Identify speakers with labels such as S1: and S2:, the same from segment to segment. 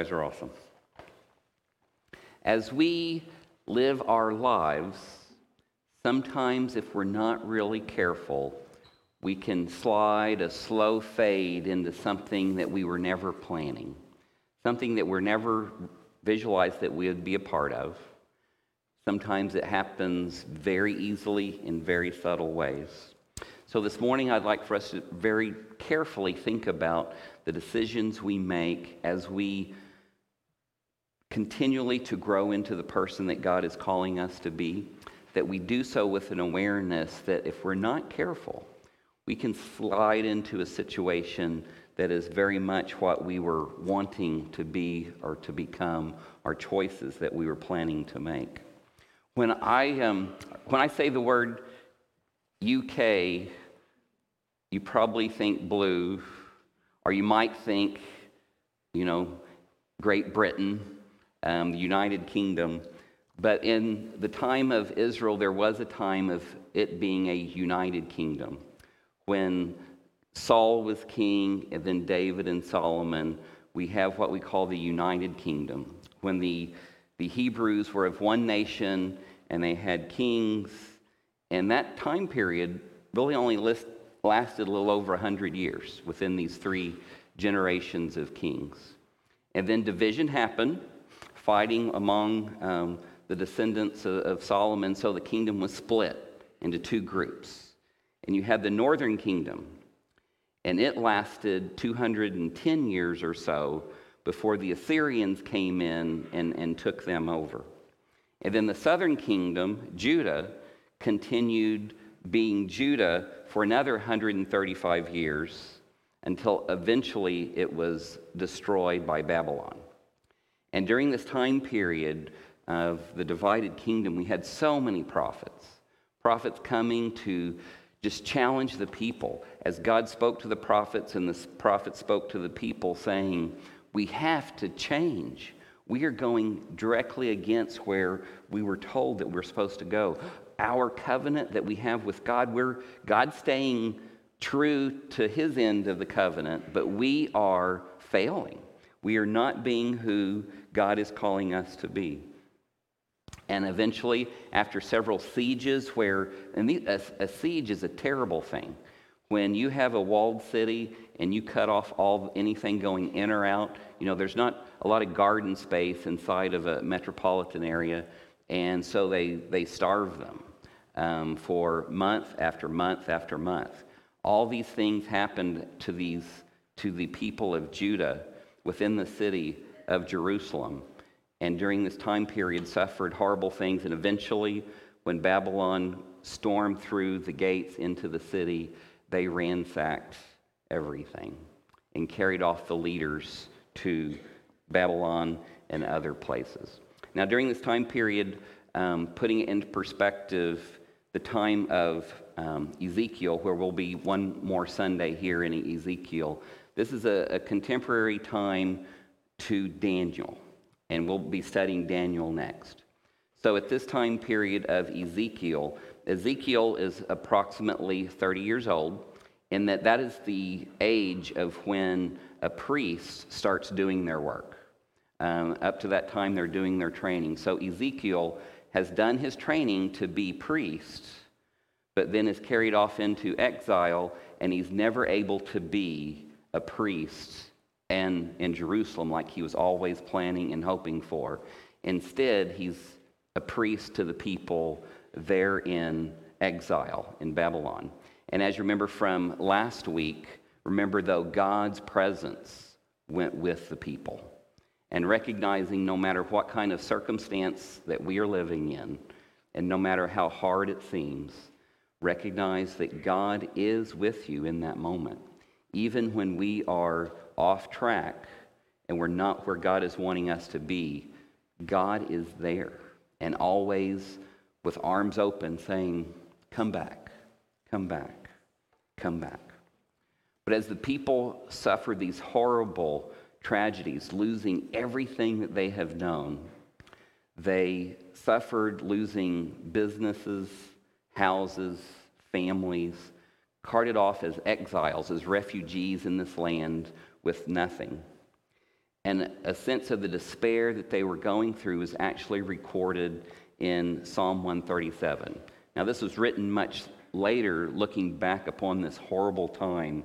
S1: guys are awesome. As we live our lives, sometimes if we're not really careful, we can slide a slow fade into something that we were never planning, something that we're never visualized that we would be a part of. Sometimes it happens very easily in very subtle ways. So, this morning, I'd like for us to very carefully think about the decisions we make as we continually to grow into the person that God is calling us to be, that we do so with an awareness that if we're not careful, we can slide into a situation that is very much what we were wanting to be or to become, our choices that we were planning to make. When I, um, when I say the word UK, you probably think blue, or you might think, you know, Great Britain um, the United Kingdom. But in the time of Israel, there was a time of it being a united kingdom. When Saul was king, and then David and Solomon, we have what we call the united kingdom. When the, the Hebrews were of one nation and they had kings, and that time period really only list, lasted a little over 100 years within these three generations of kings. And then division happened fighting among um, the descendants of, of Solomon, so the kingdom was split into two groups. And you had the northern kingdom, and it lasted 210 years or so before the Assyrians came in and, and took them over. And then the southern kingdom, Judah, continued being Judah for another 135 years until eventually it was destroyed by Babylon. And during this time period of the divided kingdom, we had so many prophets. Prophets coming to just challenge the people as God spoke to the prophets and the prophets spoke to the people, saying, We have to change. We are going directly against where we were told that we're supposed to go. Our covenant that we have with God, we're God staying true to his end of the covenant, but we are failing. We are not being who God is calling us to be. And eventually, after several sieges, where, and the, a, a siege is a terrible thing. When you have a walled city and you cut off all anything going in or out, you know, there's not a lot of garden space inside of a metropolitan area, and so they, they starve them um, for month after month after month. All these things happened to these to the people of Judah within the city of Jerusalem. And during this time period, suffered horrible things. And eventually, when Babylon stormed through the gates into the city, they ransacked everything and carried off the leaders to Babylon and other places. Now, during this time period, um, putting it into perspective, the time of um, Ezekiel, where we'll be one more Sunday here in Ezekiel, this is a, a contemporary time to Daniel, and we'll be studying Daniel next. So, at this time period of Ezekiel, Ezekiel is approximately 30 years old, and that that is the age of when a priest starts doing their work. Um, up to that time, they're doing their training. So, Ezekiel has done his training to be priest, but then is carried off into exile, and he's never able to be a priest and in Jerusalem like he was always planning and hoping for. Instead, he's a priest to the people there in exile in Babylon. And as you remember from last week, remember though, God's presence went with the people. And recognizing no matter what kind of circumstance that we are living in, and no matter how hard it seems, recognize that God is with you in that moment even when we are off track and we're not where God is wanting us to be, God is there and always with arms open saying, Come back, come back, come back. But as the people suffer these horrible tragedies, losing everything that they have known, they suffered losing businesses, houses, families carted off as exiles, as refugees in this land with nothing. And a sense of the despair that they were going through is actually recorded in Psalm 137. Now, this was written much later, looking back upon this horrible time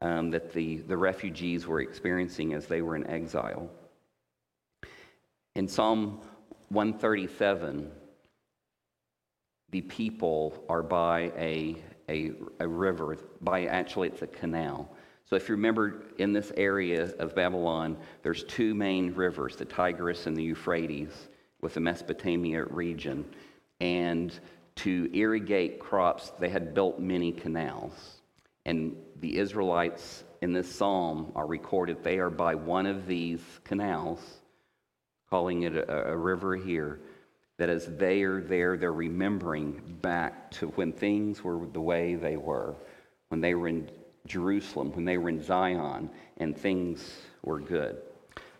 S1: um, that the, the refugees were experiencing as they were in exile. In Psalm 137, the people are by a, a, a river, by actually, it's a canal. So, if you remember in this area of Babylon, there's two main rivers, the Tigris and the Euphrates, with the Mesopotamia region. And to irrigate crops, they had built many canals. And the Israelites in this psalm are recorded, they are by one of these canals, calling it a, a river here, that as they are there, they're remembering back to when things were the way they were, when they were in Jerusalem, when they were in Zion, and things were good.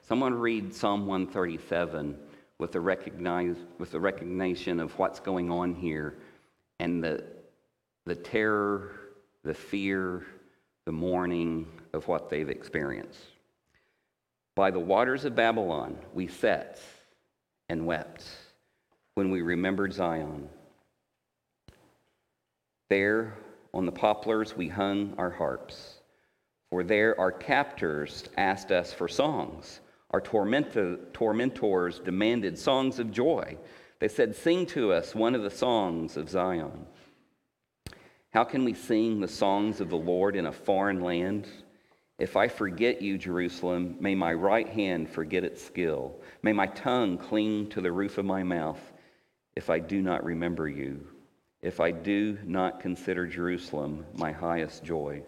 S1: Someone read Psalm 137 with the, recognize, with the recognition of what's going on here and the, the terror, the fear, the mourning of what they've experienced. By the waters of Babylon, we sat and wept when we remembered Zion. There on the poplars, we hung our harps, for there our captors asked us for songs. Our tormentors demanded songs of joy. They said, Sing to us one of the songs of Zion. How can we sing the songs of the Lord in a foreign land? If I forget you, Jerusalem, may my right hand forget its skill. May my tongue cling to the roof of my mouth if I do not remember you, if I do not consider Jerusalem my highest joy.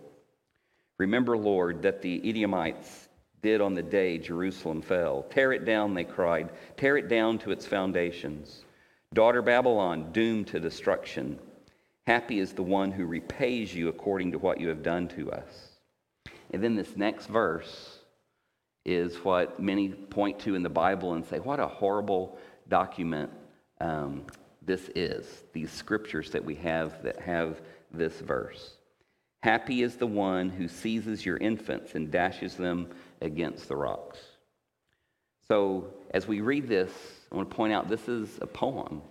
S1: Remember, Lord, that the Edomites did on the day Jerusalem fell. Tear it down, they cried. Tear it down to its foundations. Daughter Babylon, doomed to destruction. Happy is the one who repays you according to what you have done to us. And then this next verse is what many point to in the Bible and say, what a horrible document um, this is, these scriptures that we have that have this verse. Happy is the one who seizes your infants and dashes them against the rocks. So, as we read this, I want to point out this is a poem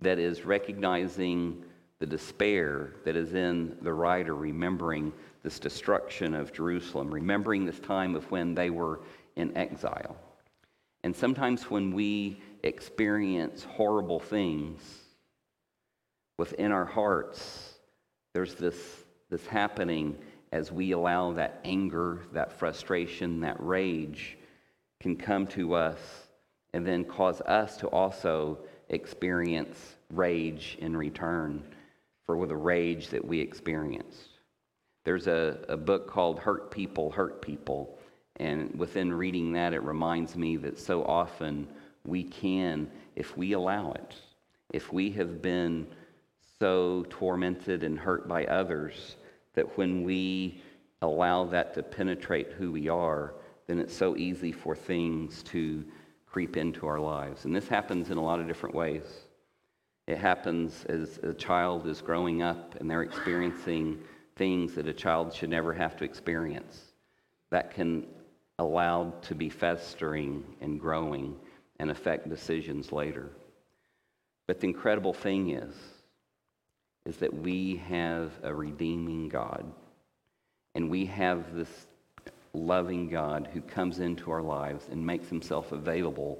S1: that is recognizing the despair that is in the writer, remembering this destruction of Jerusalem, remembering this time of when they were in exile. And sometimes when we experience horrible things within our hearts, there's this, this happening as we allow that anger, that frustration, that rage can come to us and then cause us to also experience rage in return for the rage that we experienced. There's a, a book called Hurt People, Hurt People. And within reading that, it reminds me that so often we can, if we allow it, if we have been so tormented and hurt by others, that when we allow that to penetrate who we are, then it's so easy for things to creep into our lives. And this happens in a lot of different ways. It happens as a child is growing up and they're experiencing things that a child should never have to experience. That can allow to be festering and growing and affect decisions later. But the incredible thing is, is that we have a redeeming God. And we have this loving God who comes into our lives and makes himself available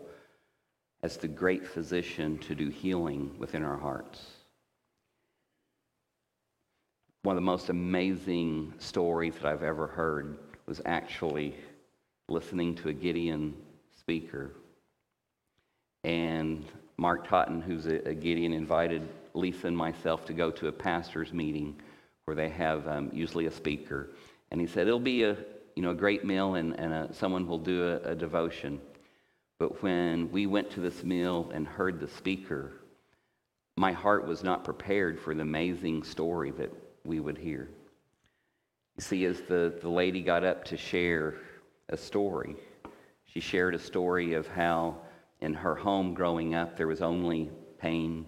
S1: as the great physician to do healing within our hearts. One of the most amazing stories that I've ever heard was actually listening to a Gideon speaker. And Mark Totten, who's a, Gideon, invited Lisa and myself to go to a pastor's meeting where they have um, usually a speaker. And he said, it'll be a, you know, a great meal and, and a, someone will do a, a devotion. But when we went to this meal and heard the speaker, my heart was not prepared for the amazing story that we would hear. You see, as the, the lady got up to share a story, she shared a story of how in her home growing up there was only pain,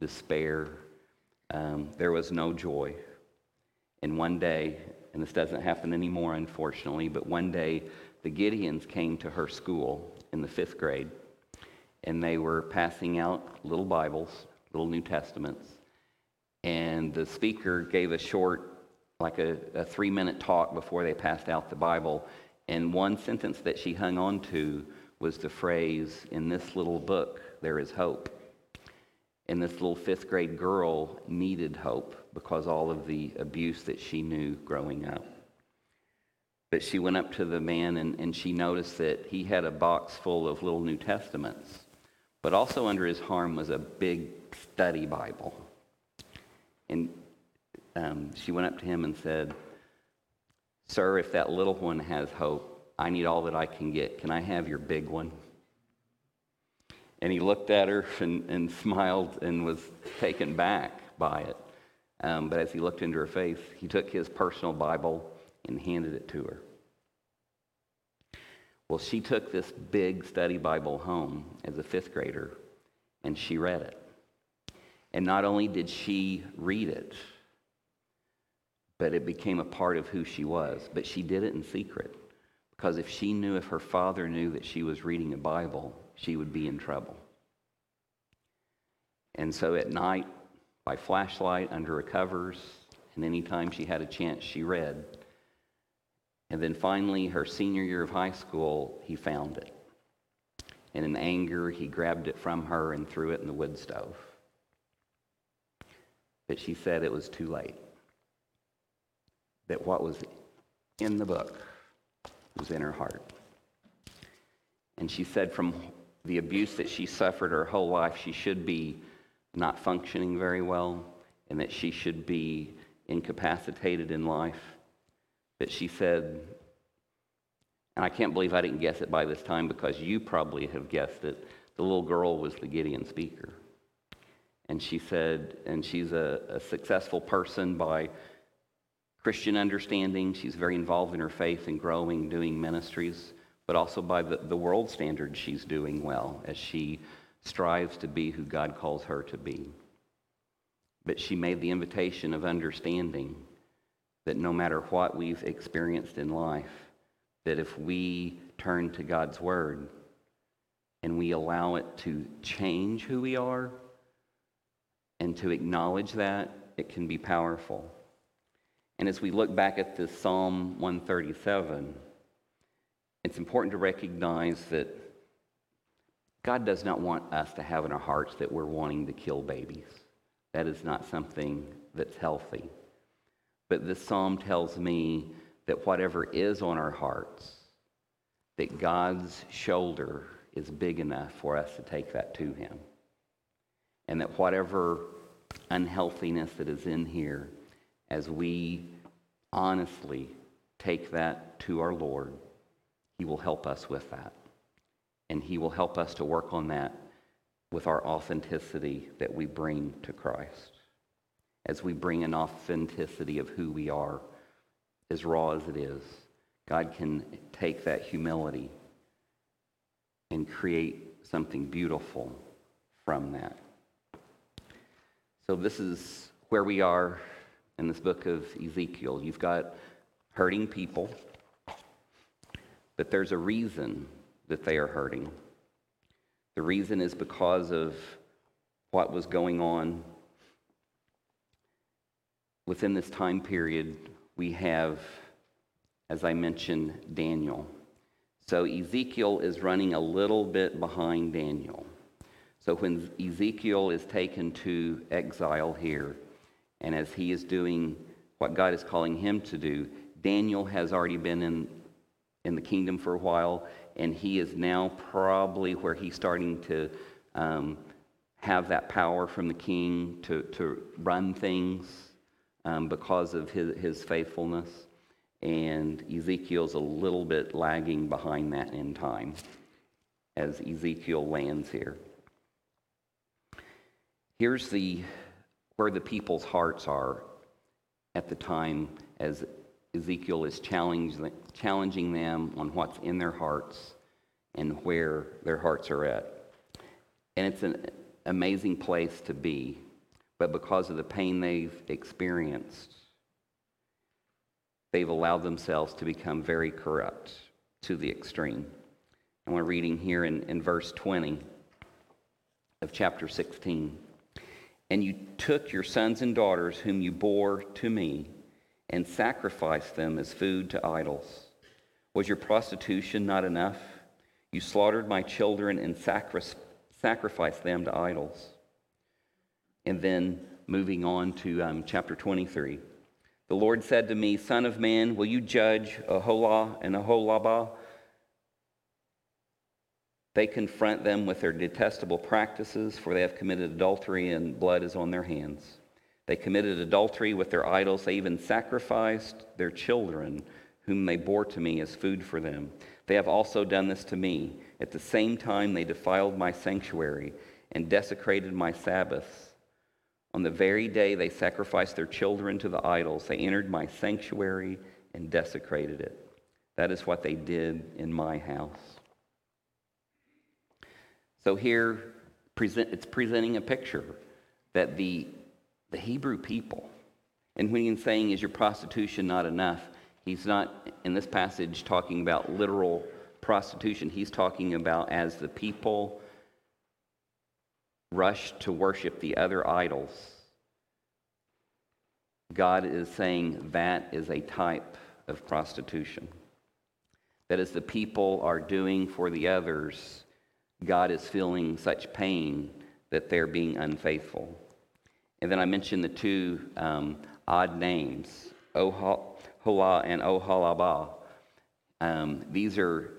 S1: despair, um, there was no joy. And one day, and this doesn't happen anymore, unfortunately, but one day the Gideons came to her school in the fifth grade, and they were passing out little Bibles, little New Testaments. And the speaker gave a short, like a, a three minute talk before they passed out the Bible. And one sentence that she hung on to was the phrase, In this little book, there is hope. And this little fifth grade girl needed hope because all of the abuse that she knew growing up. But she went up to the man and, and she noticed that he had a box full of little New Testaments, but also under his arm was a big study Bible. And um, she went up to him and said, Sir, if that little one has hope, I need all that I can get. Can I have your big one? And he looked at her and, and smiled and was taken back by it. Um, but as he looked into her face, he took his personal Bible and handed it to her. Well, she took this big study Bible home as a fifth grader and she read it. And not only did she read it, but it became a part of who she was. But she did it in secret because if she knew, if her father knew that she was reading a Bible, she would be in trouble. And so at night, by flashlight, under her covers, and anytime she had a chance, she read. And then finally, her senior year of high school, he found it. And in anger, he grabbed it from her and threw it in the wood stove. But she said it was too late. That what was in the book was in her heart. And she said from the abuse that she suffered her whole life, she should be not functioning very well and that she should be incapacitated in life. That she said, and I can't believe I didn't guess it by this time because you probably have guessed it, the little girl was the Gideon speaker. And she said, and she's a, a successful person by Christian understanding. She's very involved in her faith and growing, doing ministries but also by the, the world standards she's doing well as she strives to be who God calls her to be. But she made the invitation of understanding that no matter what we've experienced in life, that if we turn to God's Word and we allow it to change who we are and to acknowledge that, it can be powerful. And as we look back at this Psalm 137, it's important to recognize that God does not want us to have in our hearts that we're wanting to kill babies. That is not something that's healthy. But this psalm tells me that whatever is on our hearts, that God's shoulder is big enough for us to take that to Him. And that whatever unhealthiness that is in here, as we honestly take that to our Lord, he will help us with that. And He will help us to work on that with our authenticity that we bring to Christ. As we bring an authenticity of who we are, as raw as it is, God can take that humility and create something beautiful from that. So, this is where we are in this book of Ezekiel. You've got hurting people but there's a reason that they are hurting. The reason is because of what was going on. Within this time period, we have, as I mentioned, Daniel. So Ezekiel is running a little bit behind Daniel. So when Ezekiel is taken to exile here, and as he is doing what God is calling him to do, Daniel has already been in in the kingdom for a while, and he is now probably where he's starting to um, have that power from the king to, to run things um, because of his, his faithfulness. And Ezekiel's a little bit lagging behind that in time as Ezekiel lands here. Here's the where the people's hearts are at the time as Ezekiel is challenging them on what's in their hearts and where their hearts are at. And it's an amazing place to be, but because of the pain they've experienced, they've allowed themselves to become very corrupt, to the extreme. And we're reading here in, in verse 20 of chapter 16. And you took your sons and daughters, whom you bore to me, and sacrificed them as food to idols. Was your prostitution not enough? You slaughtered my children and sacri- sacrificed them to idols. And then moving on to um, chapter 23. The Lord said to me, Son of man, will you judge Oholah and Oholibah? They confront them with their detestable practices, for they have committed adultery and blood is on their hands. They committed adultery with their idols. They even sacrificed their children, whom they bore to me as food for them. They have also done this to me. At the same time, they defiled my sanctuary and desecrated my Sabbaths. On the very day they sacrificed their children to the idols, they entered my sanctuary and desecrated it. That is what they did in my house. So here, present, it's presenting a picture that the, the Hebrew people, and when he's saying, is your prostitution not enough? He's not, in this passage, talking about literal prostitution. He's talking about as the people rush to worship the other idols. God is saying that is a type of prostitution. That as the people are doing for the others, God is feeling such pain that they're being unfaithful. And then I mentioned the two um, odd names, Oholah and Oholibah. Um, these are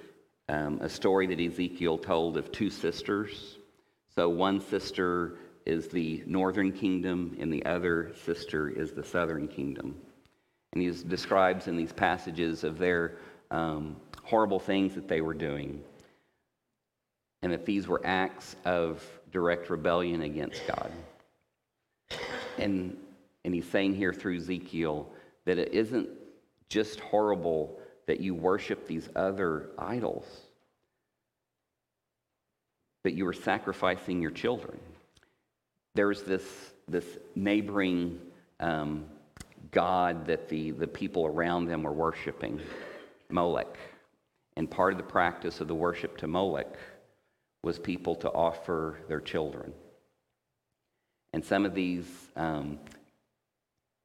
S1: um, a story that Ezekiel told of two sisters. So one sister is the northern kingdom, and the other sister is the southern kingdom. And he describes in these passages of their um, horrible things that they were doing and that these were acts of direct rebellion against God. And, and he's saying here through Ezekiel that it isn't just horrible that you worship these other idols, but you are sacrificing your children. There's this, this neighboring um, God that the, the people around them were worshiping, Molech. And part of the practice of the worship to Molech was people to offer their children. And some of these um,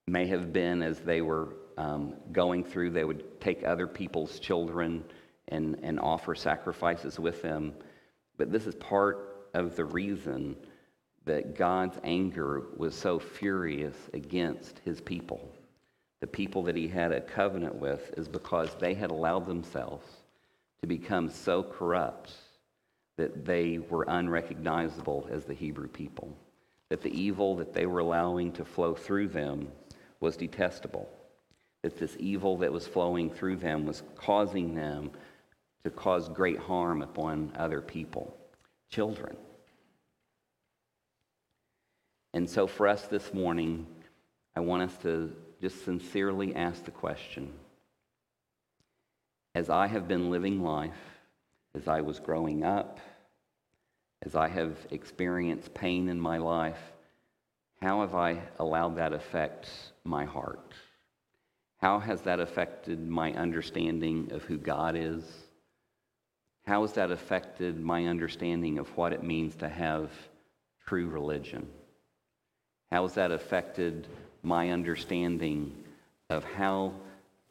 S1: may have been as they were um, going through, they would take other people's children and, and offer sacrifices with them. But this is part of the reason that God's anger was so furious against his people. The people that he had a covenant with is because they had allowed themselves to become so corrupt that they were unrecognizable as the Hebrew people, that the evil that they were allowing to flow through them was detestable, that this evil that was flowing through them was causing them to cause great harm upon other people, children. And so for us this morning, I want us to just sincerely ask the question as I have been living life, as I was growing up, as I have experienced pain in my life, how have I allowed that affect my heart? How has that affected my understanding of who God is? How has that affected my understanding of what it means to have true religion? How has that affected my understanding of how,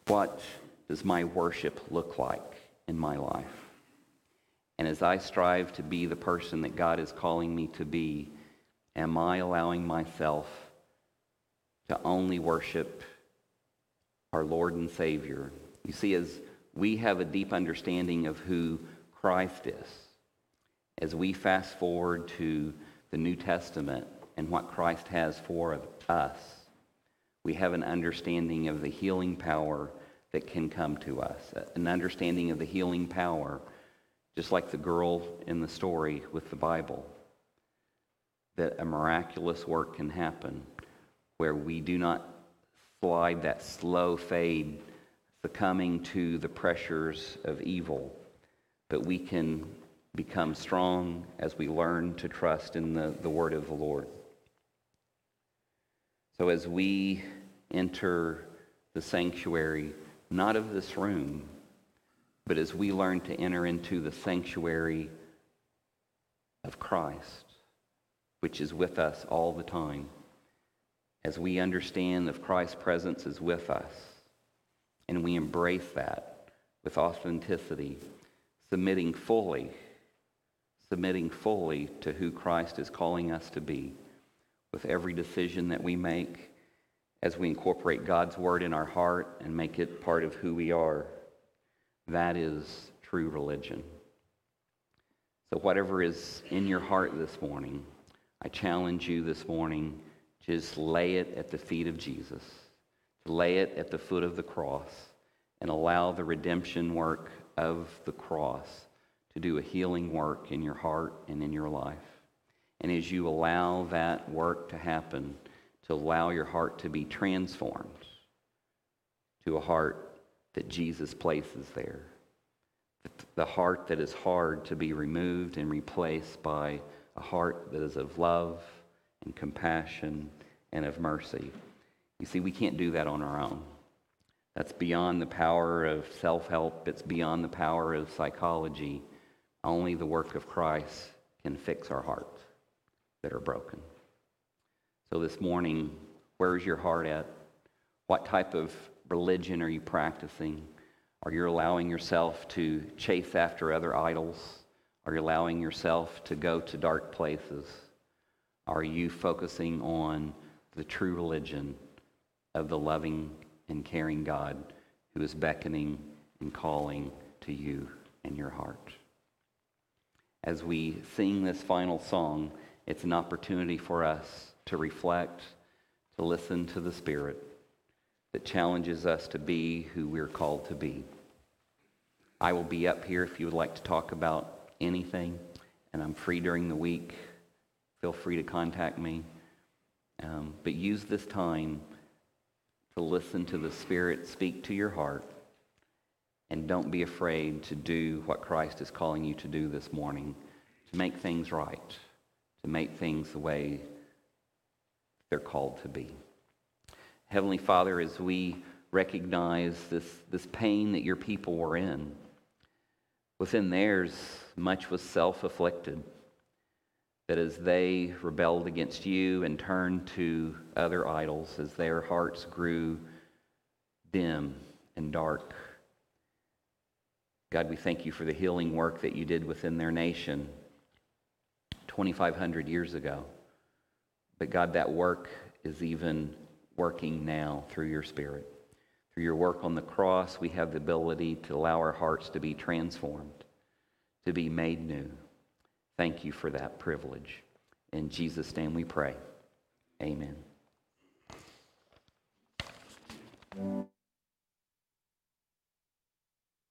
S1: what does my worship look like in my life? And as I strive to be the person that God is calling me to be, am I allowing myself to only worship our Lord and Savior? You see, as we have a deep understanding of who Christ is, as we fast forward to the New Testament and what Christ has for us, we have an understanding of the healing power that can come to us, an understanding of the healing power just like the girl in the story with the Bible, that a miraculous work can happen where we do not slide that slow fade, succumbing to the pressures of evil, but we can become strong as we learn to trust in the, the word of the Lord. So as we enter the sanctuary, not of this room, but as we learn to enter into the sanctuary of Christ, which is with us all the time, as we understand that Christ's presence is with us, and we embrace that with authenticity, submitting fully, submitting fully to who Christ is calling us to be, with every decision that we make, as we incorporate God's word in our heart and make it part of who we are. That is true religion. So, whatever is in your heart this morning, I challenge you this morning just lay it at the feet of Jesus, to lay it at the foot of the cross, and allow the redemption work of the cross to do a healing work in your heart and in your life. And as you allow that work to happen, to allow your heart to be transformed to a heart that Jesus places there. The heart that is hard to be removed and replaced by a heart that is of love and compassion and of mercy. You see, we can't do that on our own. That's beyond the power of self help, it's beyond the power of psychology. Only the work of Christ can fix our hearts that are broken. So, this morning, where's your heart at? What type of religion are you practicing? Are you allowing yourself to chase after other idols? Are you allowing yourself to go to dark places? Are you focusing on the true religion of the loving and caring God who is beckoning and calling to you in your heart? As we sing this final song, it's an opportunity for us to reflect, to listen to the Spirit that challenges us to be who we're called to be. I will be up here if you would like to talk about anything, and I'm free during the week. Feel free to contact me. Um, but use this time to listen to the Spirit speak to your heart. And don't be afraid to do what Christ is calling you to do this morning to make things right, to make things the way they're called to be. Heavenly Father, as we recognize this, this pain that your people were in, within theirs, much was self afflicted. That as they rebelled against you and turned to other idols, as their hearts grew dim and dark, God, we thank you for the healing work that you did within their nation 2,500 years ago. But God, that work is even working now through your Spirit. Through your work on the cross, we have the ability to allow our hearts to be transformed, to be made new. Thank you for that privilege. In Jesus' name we pray. Amen.